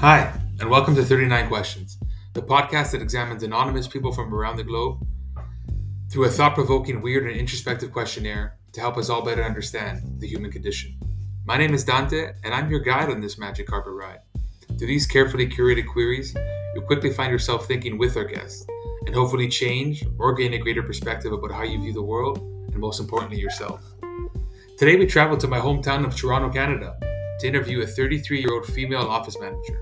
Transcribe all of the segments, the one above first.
Hi, and welcome to 39 Questions, the podcast that examines anonymous people from around the globe through a thought provoking, weird, and introspective questionnaire to help us all better understand the human condition. My name is Dante, and I'm your guide on this magic carpet ride. Through these carefully curated queries, you'll quickly find yourself thinking with our guests and hopefully change or gain a greater perspective about how you view the world and, most importantly, yourself. Today, we travel to my hometown of Toronto, Canada to interview a 33 year old female office manager.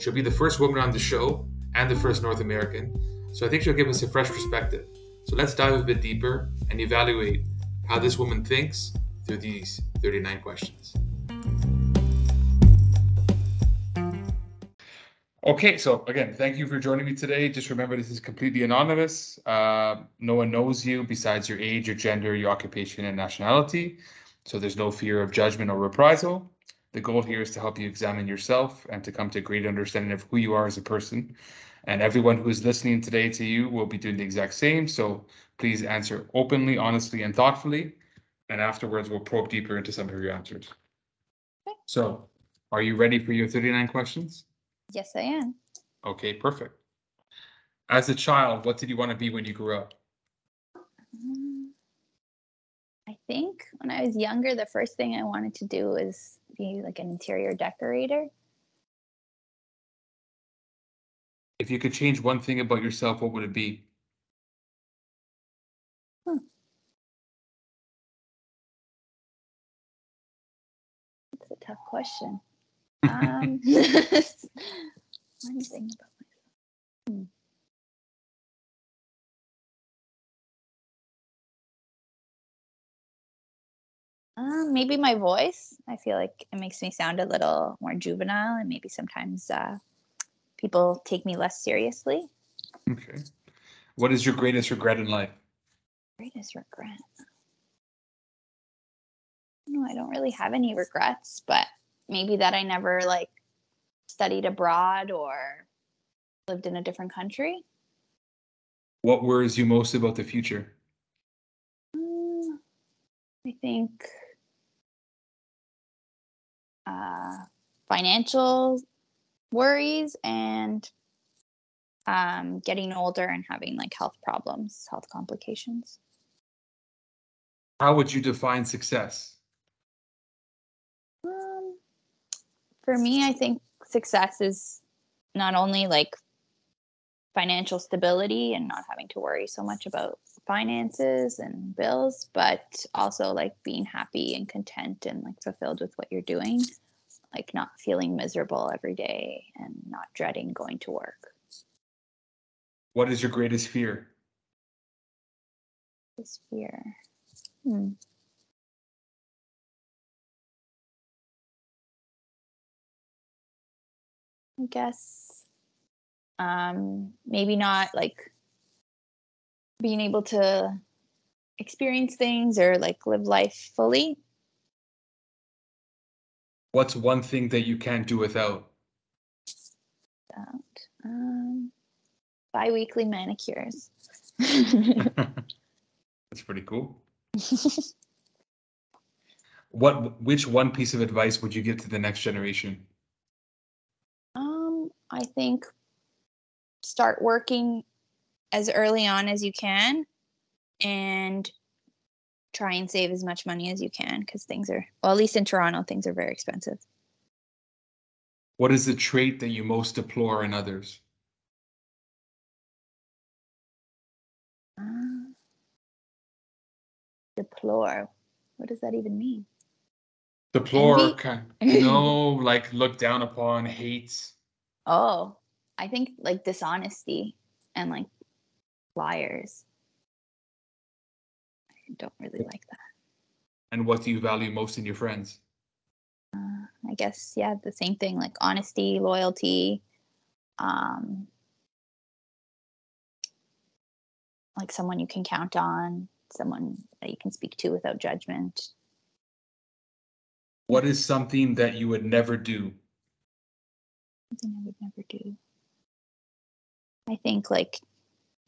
She'll be the first woman on the show and the first North American, so I think she'll give us a fresh perspective. So let's dive a bit deeper and evaluate how this woman thinks through these 39 questions. Okay, so again, thank you for joining me today. Just remember, this is completely anonymous. Uh, no one knows you besides your age, your gender, your occupation, and nationality. So there's no fear of judgment or reprisal. The goal here is to help you examine yourself and to come to a greater understanding of who you are as a person. And everyone who is listening today to you will be doing the exact same. So please answer openly, honestly, and thoughtfully. And afterwards, we'll probe deeper into some of your answers. Okay. So, are you ready for your 39 questions? Yes, I am. Okay, perfect. As a child, what did you want to be when you grew up? Um, I think when I was younger, the first thing I wanted to do was be like an interior decorator. If you could change one thing about yourself, what would it be? That's a tough question. Um, one thing about myself. Hmm. Um, maybe my voice. I feel like it makes me sound a little more juvenile, and maybe sometimes uh, people take me less seriously. Okay. What is your greatest regret in life? Greatest regret. No, I don't really have any regrets, but maybe that I never like studied abroad or lived in a different country. What worries you most about the future? Mm, I think uh, financial worries and um, getting older and having like health problems, health complications. How would you define success? Um, for me, I think success is not only like financial stability and not having to worry so much about finances and bills, but also like being happy and content and like fulfilled with what you're doing, like not feeling miserable every day and not dreading going to work. What is your greatest fear? This fear. Hmm. I guess um, maybe not like being able to experience things or like live life fully. What's one thing that you can't do without? That, um, bi-weekly manicures. That's pretty cool. what which one piece of advice would you give to the next generation? um, I think start working as early on as you can and try and save as much money as you can because things are well at least in toronto things are very expensive. What is the trait that you most deplore in others? uh, deplore. What does that even mean? Deplore, kind no, like look down upon, hate. oh i think like dishonesty and like liars i don't really like that And what do you value most in your friends? uh, I guess yeah, the same thing like honesty, loyalty, um, like someone you can count on, someone that you can speak to without judgment. What is something that you would never do? Something I would never do. I think like,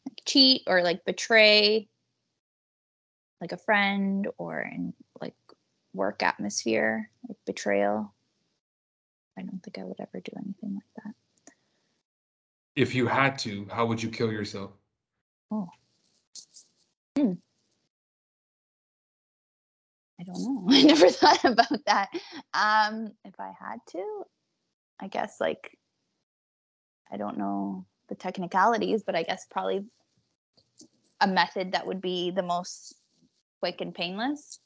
like cheat or like betray like a friend or in like work atmosphere, like betrayal. I don't think I would ever do anything like that. If you had to, how would you kill yourself? Oh. Hmm. I don't know. I never thought about that. Um, if I had to, I guess like I don't know the technicalities, but I guess probably a method that would be the most quick and painless.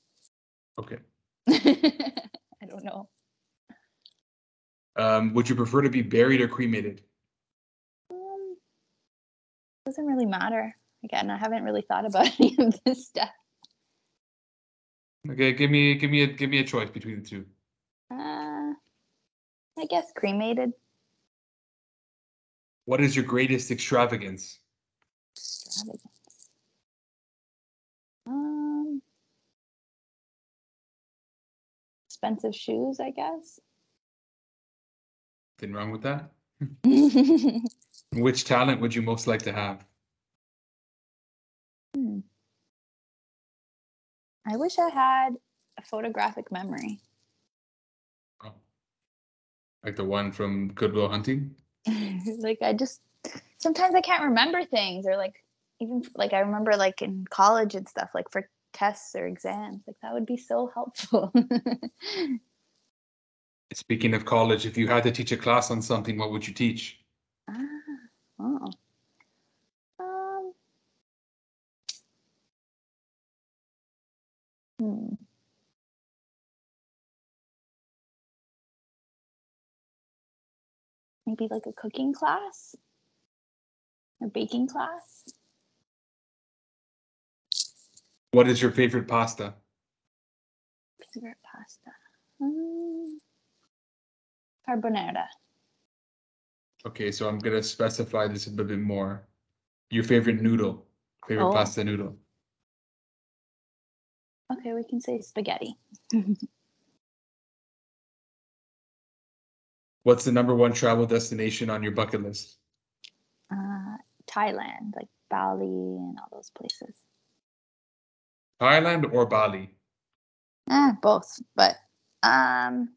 Okay. I don't know. Um, would you prefer to be buried or cremated? Um, doesn't really matter. Again, I haven't really thought about any of this stuff. Okay, give me give me a give me a choice between the two. Uh, I guess cremated. What is your greatest extravagance? Extravagance. Um, expensive shoes, I guess. Nothing wrong with that. Which talent would you most like to have? Hmm. I wish I had a photographic memory. Oh. Like the one from Good Will Hunting? like I just sometimes I can't remember things or like even like I remember like in college and stuff like for tests or exams like that would be so helpful. Speaking of college, if you had to teach a class on something, what would you teach? ah, oh. Maybe like a cooking class or baking class. What is your favorite pasta? Favorite pasta. Um, carbonara. Okay, so I'm gonna specify this a little bit more. Your favorite noodle, favorite Oh. pasta noodle. Okay, we can say spaghetti. What's the number one travel destination on your bucket list? Uh, Thailand, like Bali and all those places. Thailand or Bali? Eh, both, but um,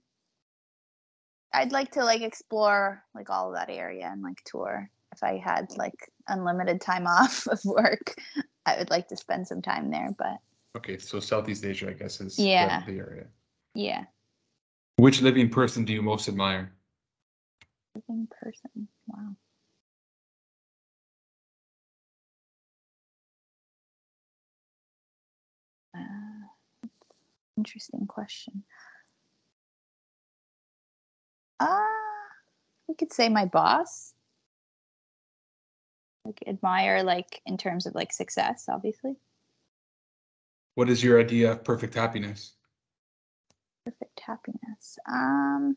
I'd like to like explore like all of that area and like tour. If I had like unlimited time off of work, I would like to spend some time there. But Okay, so Southeast Asia, I guess, is Yeah. the, the area. yeah, Which living person do you most admire? Living person. Wow. Uh, interesting question. Uh, we could say my boss. Like admire like in terms of like success, obviously. What is your idea of perfect happiness? Perfect happiness. Um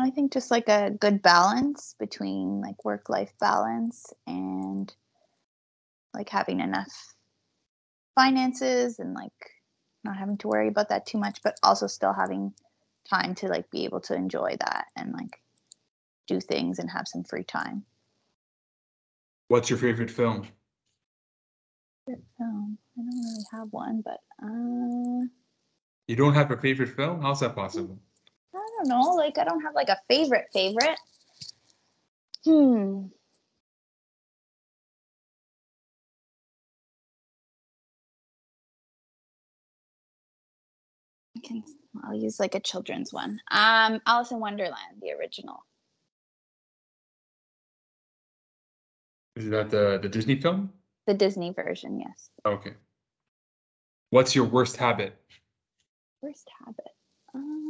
I think just like a good balance between like work life balance and like having enough finances and like not having to worry about that too much, but also still having time to like be able to enjoy that and like do things and have some free time. What's your favorite film? Favorite film. I don't really have one, but uh You don't have a favorite film? How's that possible? I don't know. Like I don't have like a favorite favorite. Hmm. I can I'll use like a children's one. Um Alice in Wonderland, the original. Is that the, the Disney film? The Disney version, yes. Okay. What's your worst habit? Worst habit. Um,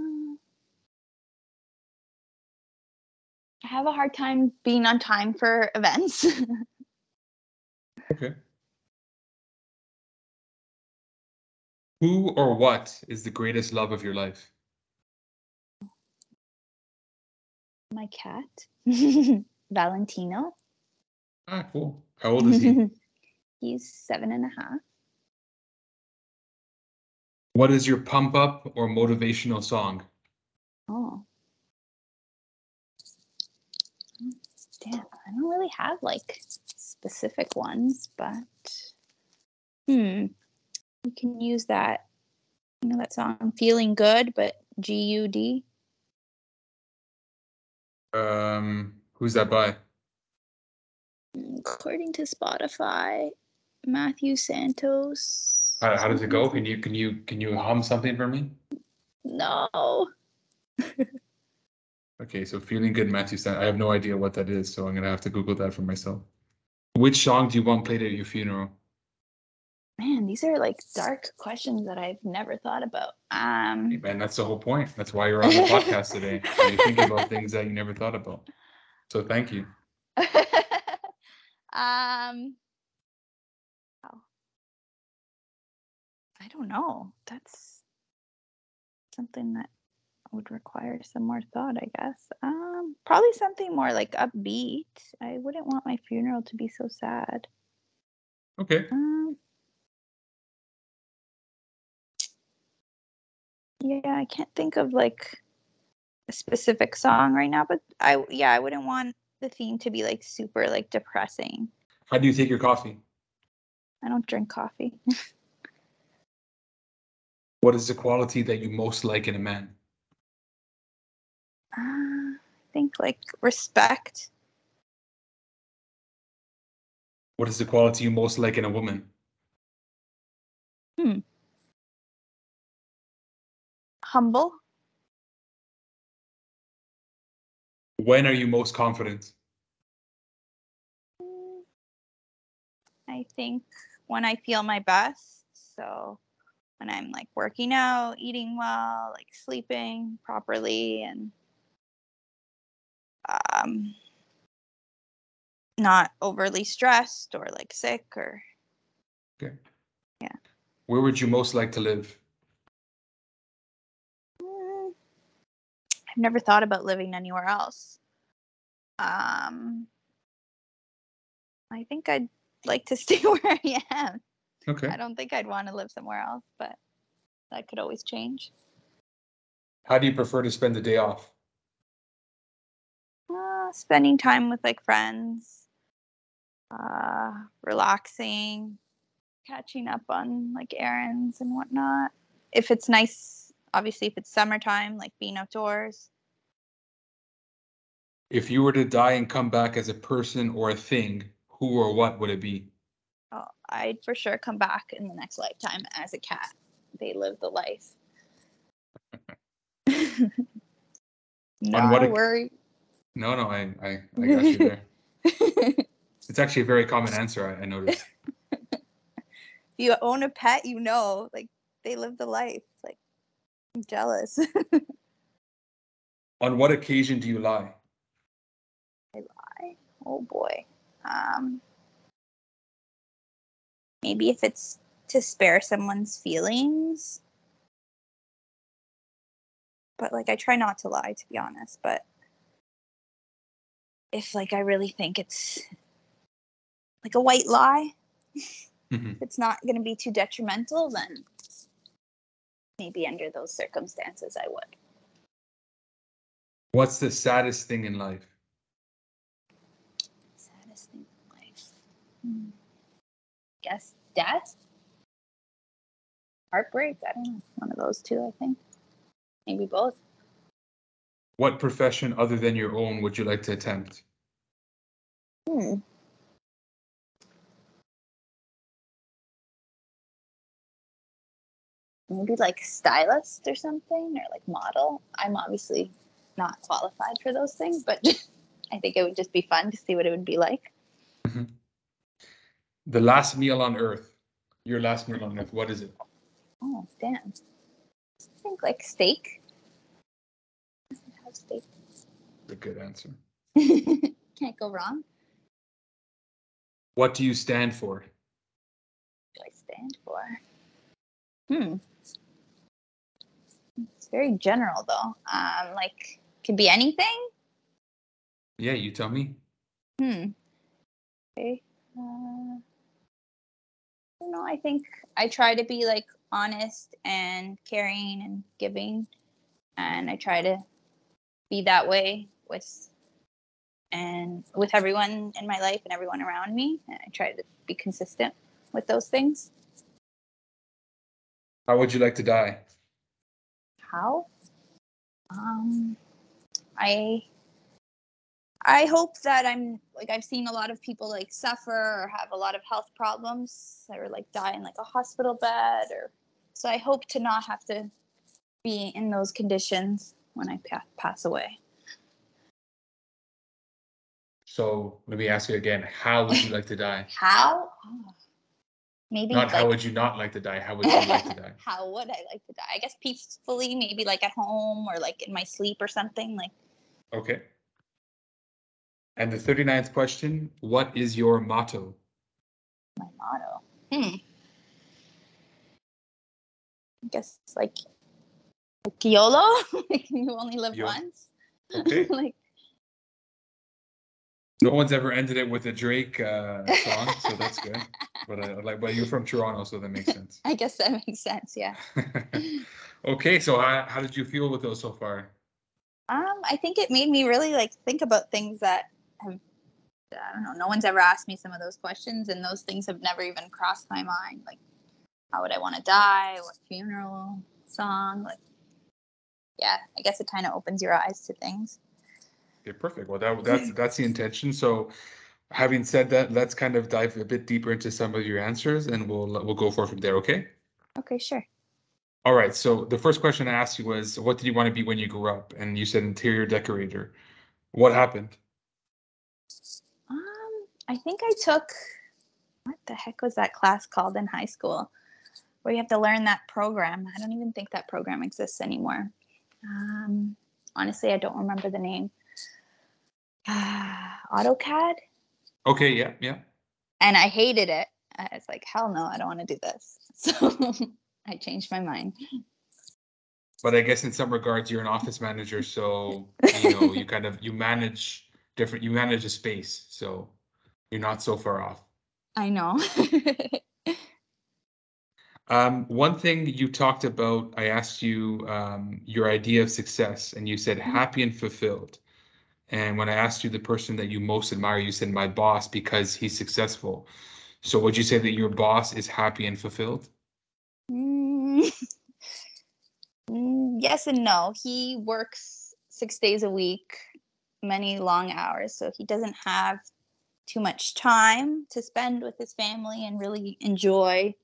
I have a hard time being on time for events. Okay. Who or what is the greatest love of your life? My cat, Valentino. Ah, cool. How old is he? He's seven and a half. what is your pump up or motivational song? Oh. Damn, I don't really have like specific ones, but hmm. You can use that. You know that song Feeling Good, but G U D. Um, who's that by? According to Spotify, Matthew Santos. How, how does it go? Can you can you can you hum something for me? No. Okay, so feeling good, Matthew Santos. I have no idea what that is, so I'm gonna have to Google that for myself. Which song do you want played at your funeral? Man, these are like dark questions that I've never thought about. Um, Hey, man, that's the whole point. That's why you're on the podcast today. So you think about things that you never thought about. So thank you. um. I don't know. That's something that would require some more thought, I guess. Um, probably something more like upbeat. I wouldn't want my funeral to be so sad. Okay. Um, yeah, I can't think of like a specific song right now, but I yeah, I wouldn't want the theme to be like super like depressing. How do you take your coffee? I don't drink coffee. What is the quality that you most like in a man? Uh, I think like respect. What is the quality you most like in a woman? Hmm. Humble. When are you most confident? I think when I feel my best. So when I'm like working out, eating well, like sleeping properly, and um, not overly stressed or like sick or Okay. Yeah. Where would you most like to live? Mm, I've never thought about living anywhere else. Um, I think I'd like to stay where I am. Okay. I don't think I'd want to live somewhere else, but that could always change. How do you prefer to spend the day off? Uh, spending time with like friends, uh, relaxing, catching up on like errands and whatnot. If it's nice, obviously, if it's summertime, like being outdoors. If you were to die and come back as a person or a thing, who or what would it be? Oh, I'd for sure come back in the next lifetime as a cat. They live the life. no On what worry. No, no, I, I, I got you there. It's actually a very common answer, I, I noticed. if you own a pet, you know, like they live the life. Like I'm jealous. On what occasion do you lie? I lie. Oh boy. Um maybe if it's to spare someone's feelings. But like I try not to lie to be honest, but if like I really think it's like a white lie, Mhm. if it's not going to be too detrimental, then maybe under those circumstances I would. What's the saddest thing in life? Saddest thing in life. Hmm. Guess death? Heartbreak? I don't know. One of those two, I think. Maybe both. What profession other than your own would you like to attempt? Hmm. Maybe like stylist or something, or like model. I'm obviously not qualified for those things, but I think it would just be fun to see what it would be like. The last meal on earth. Your last meal on earth. What is it? Oh, damn. I think like steak. Steak. A good answer. Can't go wrong. What do you stand for? do I stand for? Hmm. It's very general though. Um, like could be anything. Yeah, you tell me. Hmm. Okay. Uh, I don't know. I think I try to be like honest and caring and giving, and I try to be that way with and with everyone in my life and everyone around me. And I try to be consistent with those things. How would you like to die? How? Um, I I hope that I'm like I've seen a lot of people like suffer or have a lot of health problems or like die in like a hospital bed or so I hope to not have to be in those conditions when I pa- pass away. So let me ask you again: How would you like to die? How? Oh, maybe Not like, how would you not like to die? How would you like to die? how would I like to die? I guess peacefully, maybe like at home or like in my sleep or something. Like Okay. And the 39th question: What is your motto? my motto. Hmm. I guess like, like YOLO. like you only live Yo- once. Okay. like No one's ever ended it with a Drake uh, song, so that's good. But I like, but you're from Toronto, so that makes sense. I guess that makes sense. Yeah. okay, so how, how did you feel with those so far? Um, I think it made me really like think about things that have I don't know, no one's ever asked me some of those questions and those things have never even crossed my mind. Like how would I want to die? What funeral song? Like yeah, I guess it kind of opens your eyes to things. Okay, perfect. Well, that that's that's the intention. So, having said that, let's kind of dive a bit deeper into some of your answers, and we'll we'll go for from there. Okay. Okay, sure. All right. So the first question I asked you was, what did you want to be when you grew up? And you said interior decorator. What happened? Um, I think I took what the heck was that class called in high school where you have to learn that program. I don't even think that program exists anymore. Um, honestly, I don't remember the name. AutoCAD, Okay. Yeah. Yeah. and I hated it. I was like, hell no, I don't want to do this. So I changed my mind. But I guess in some regards, you're an office manager, so you know you kind of you manage different. You manage a space, so you're not so far off. I know. Um, one thing you talked about, I asked you um, your idea of success, and you said Mhm. happy and fulfilled. And when I asked you the person that you most admire, you said my boss because he's successful. So would you say that your boss is happy and fulfilled? Mm, yes and no. He works six days a week, many long hours, so he doesn't have too much time to spend with his family and really enjoy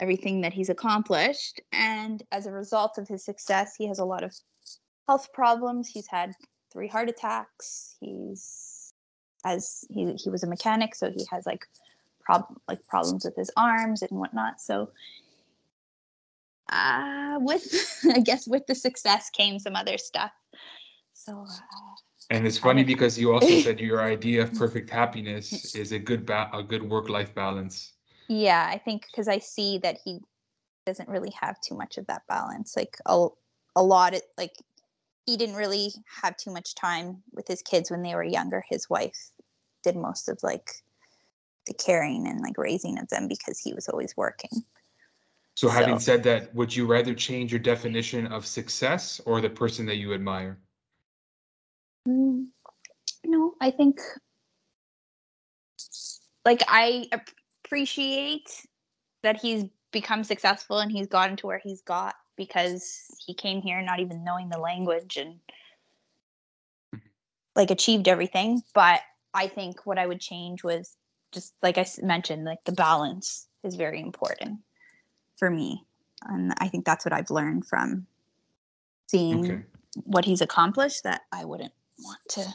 everything that he's accomplished. And as a result of his success, he has a lot of health problems. He's had three heart attacks. He's as he he was a mechanic, so he has like prob like problems with his arms and whatnot. So uh with I guess with the success came some other stuff. So uh, And it's funny because you also said your idea of perfect happiness is a good ba- a good work-life balance. Yeah, I think because I see that he doesn't really have too much of that balance. Like a a lot of like he didn't really have too much time with his kids when they were younger. His wife did most of like the caring and like raising of them because he was always working. So having So- said that, would you rather change your definition of success or the person that you admire? Mm, no, I think like I appreciate that he's become successful and he's gotten to where he's got because he came here not even knowing the language and mm-hmm. like achieved everything. But I think what I would change was just like i mentioned, like the balance is very important for me. And I think that's what I've learned from seeing Okay. what he's accomplished that I wouldn't want to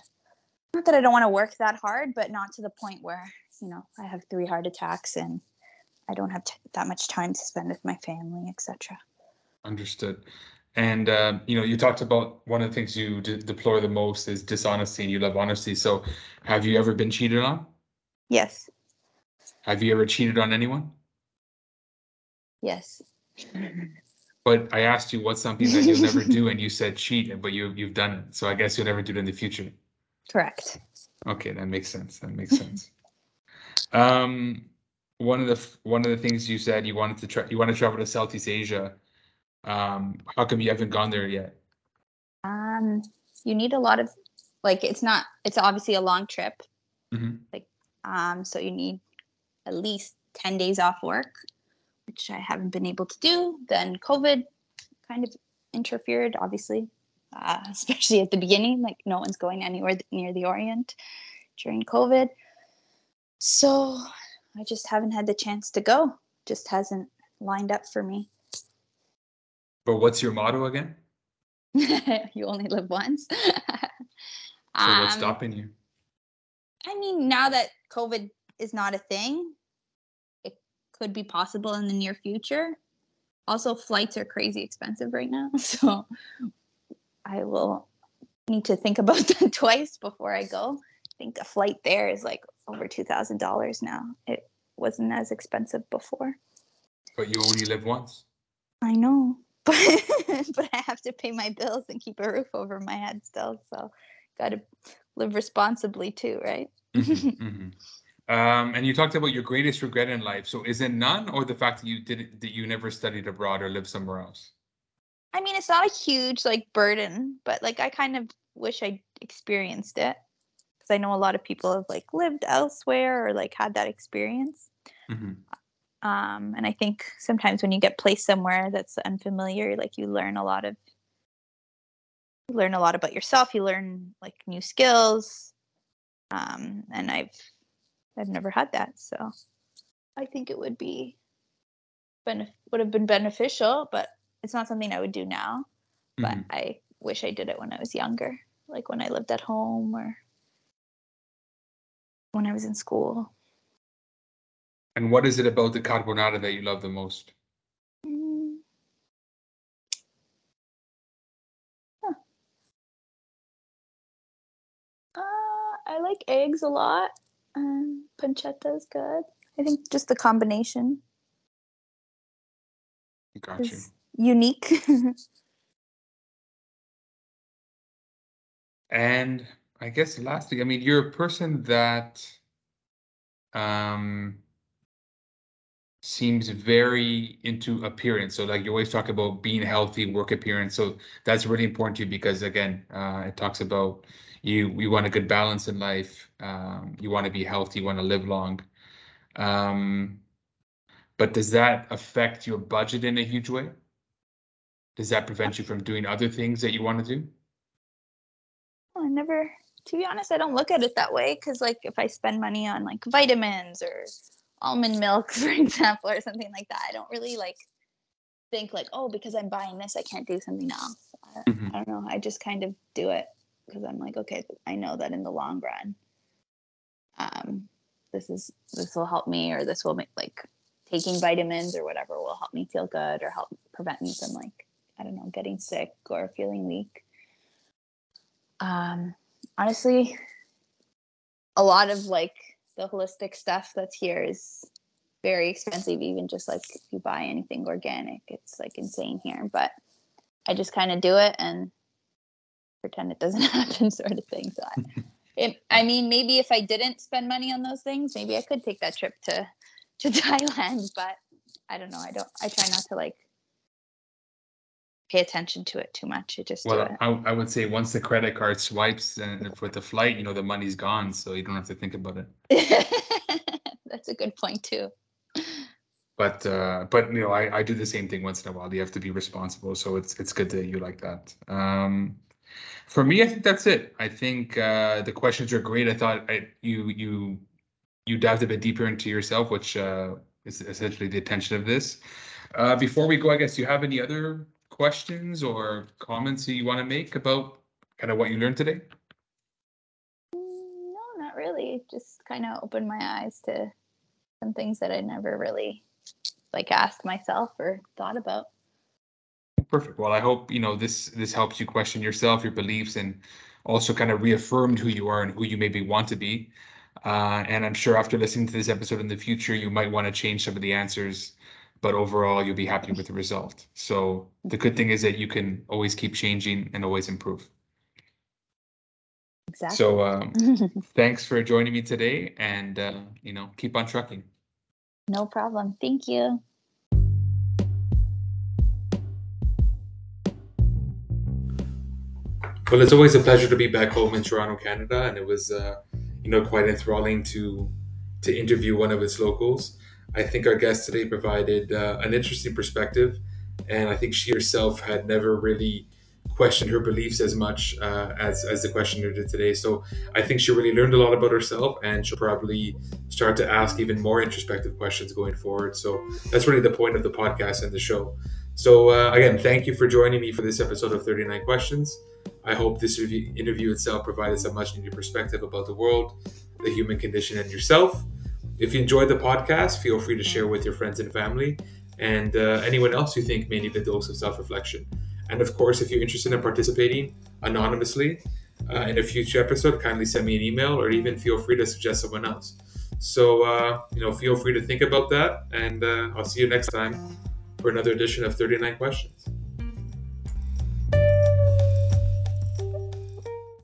not that I don't want to work that hard, but not to the point where, you know, I have three heart attacks and I don't have t- that much time to spend with my family, etc. Understood. And um, you know, you talked about one of the things you de- deplore the most is dishonesty, and you love honesty. So, have you ever been cheated on? Yes. Have you ever cheated on anyone? Yes. But I asked you what's something that you'll never do, and you said cheat, but you you've done it. So I guess you'll never do it in the future. Correct. Okay, that makes sense. That makes sense. Um, one of the one of the things you said you wanted to try you want to travel to Southeast Asia. Um, how come you haven't gone there yet? Um, you need a lot of like it's not it's obviously a long trip. Mhm. Like um, so you need at least 10 days off work, which I haven't been able to do. Then COVID kind of interfered, obviously. uh, especially at the beginning. Like no one's going anywhere near the Orient during COVID. So I just haven't had the chance to go. Just hasn't lined up for me. But what's your motto again? you only live once. so what's um, stopping you? I mean, now that COVID is not a thing, it could be possible in the near future. Also, flights are crazy expensive right now. So I will need to think about that twice before I go. I think a flight there is like over $2,000 now. It wasn't as expensive before. But you only live once. I know. But but I have to pay my bills and keep a roof over my head still. So got to live responsibly too, right? mm-hmm, mm-hmm. Um, and you talked about your greatest regret in life. So is it none, or the fact that you didn't that you never studied abroad or lived somewhere else? I mean, it's not a huge like burden, but like I kind of wish I experienced it because I know a lot of people have like lived elsewhere or like had that experience. Mm-hmm. Um, and I think sometimes when you get placed somewhere that's unfamiliar, like you learn a lot of you learn a lot about yourself. You learn like new skills. Um, and I've I've never had that, so I think it would be benef- would have been beneficial, but it's not something I would do now. But mm-hmm. I wish I did it when I was younger, like when I lived at home or when I was in school. And what is it about the carbonara that you love the most? Mm. Huh. Uh, I like eggs a lot. Um, pancetta is good. I think just the combination. Got you. Unique. and I guess lastly, I mean, you're a person that um seems very into appearance. So like you always talk about being healthy, work appearance. So that's really important to you because again, uh, it talks about you you want a good balance in life. Um, you want to be healthy, you want to live long. Um, but does that affect your budget in a huge way? Does that prevent you from doing other things that you want to do? I never, to be honest, I don't look at it that way because, like, if I spend money on like vitamins or almond milk, for example, or something like that. I don't really like think like, oh, because I'm buying this, I can't do something else. I, mm-hmm. I don't know. I just kind of do it because I'm like, okay, I know that in the long run, um, this is this will help me, or this will make like taking vitamins or whatever will help me feel good or help prevent me from like I don't know getting sick or feeling weak. Um, honestly, a lot of like the holistic stuff that's here is very expensive even just like if you buy anything organic it's like insane here but i just kind of do it and pretend it doesn't happen sort of thing so I, it, I mean maybe if i didn't spend money on those things maybe i could take that trip to to thailand but i don't know i don't i try not to like pay attention to it too much. You just well, I, I would say once the credit card swipes and for the flight, you know, the money's gone, so you don't have to think about it. That's a good point too. But uh, but you know, I, I do the same thing once in a while. You have to be responsible, so it's it's good that you like that. Um, for me, I think that's it. I think uh, the questions are great. I thought I, you you you dived a bit deeper into yourself, which uh, is essentially the intention of this. Uh, before we go, I guess you have any other questions or comments that you want to make about kind of what you learned today? No, not really. Just kind of opened my eyes to some things that I never really like asked myself or thought about. Perfect. Well, I hope you know this this helps you question yourself, your beliefs, and also kind of reaffirmed who you are and who you maybe want to be. Uh, and I'm sure after listening to this episode in the future, you might want to change some of the answers but overall you'll be happy with the result. So the good thing is that you can always keep changing and always improve. Exactly. So um, thanks for joining me today, and uh, you know keep on trucking. No problem. Thank you. Well, it's always a pleasure to be back home in Toronto, Canada, and it was uh, you know quite enthralling to to interview one of its locals. I think our guest today provided uh, an interesting perspective, and I think she herself had never really questioned her beliefs as much uh, as as the questioner did today. So I think she really learned a lot about herself, and she'll probably start to ask even more introspective questions going forward. So that's really the point of the podcast and the show. So uh, again, thank you for joining me for this episode of 39 Questions. I hope this interview itself provided some much needed perspective about the world, the human condition, and yourself. If you enjoyed the podcast, feel free to share with your friends and family and uh, anyone else you think may need a dose of self reflection. And of course, if you're interested in participating anonymously uh, in a future episode, kindly send me an email or even feel free to suggest someone else. So, uh, you know, feel free to think about that. And uh, I'll see you next time for another edition of 39 Questions.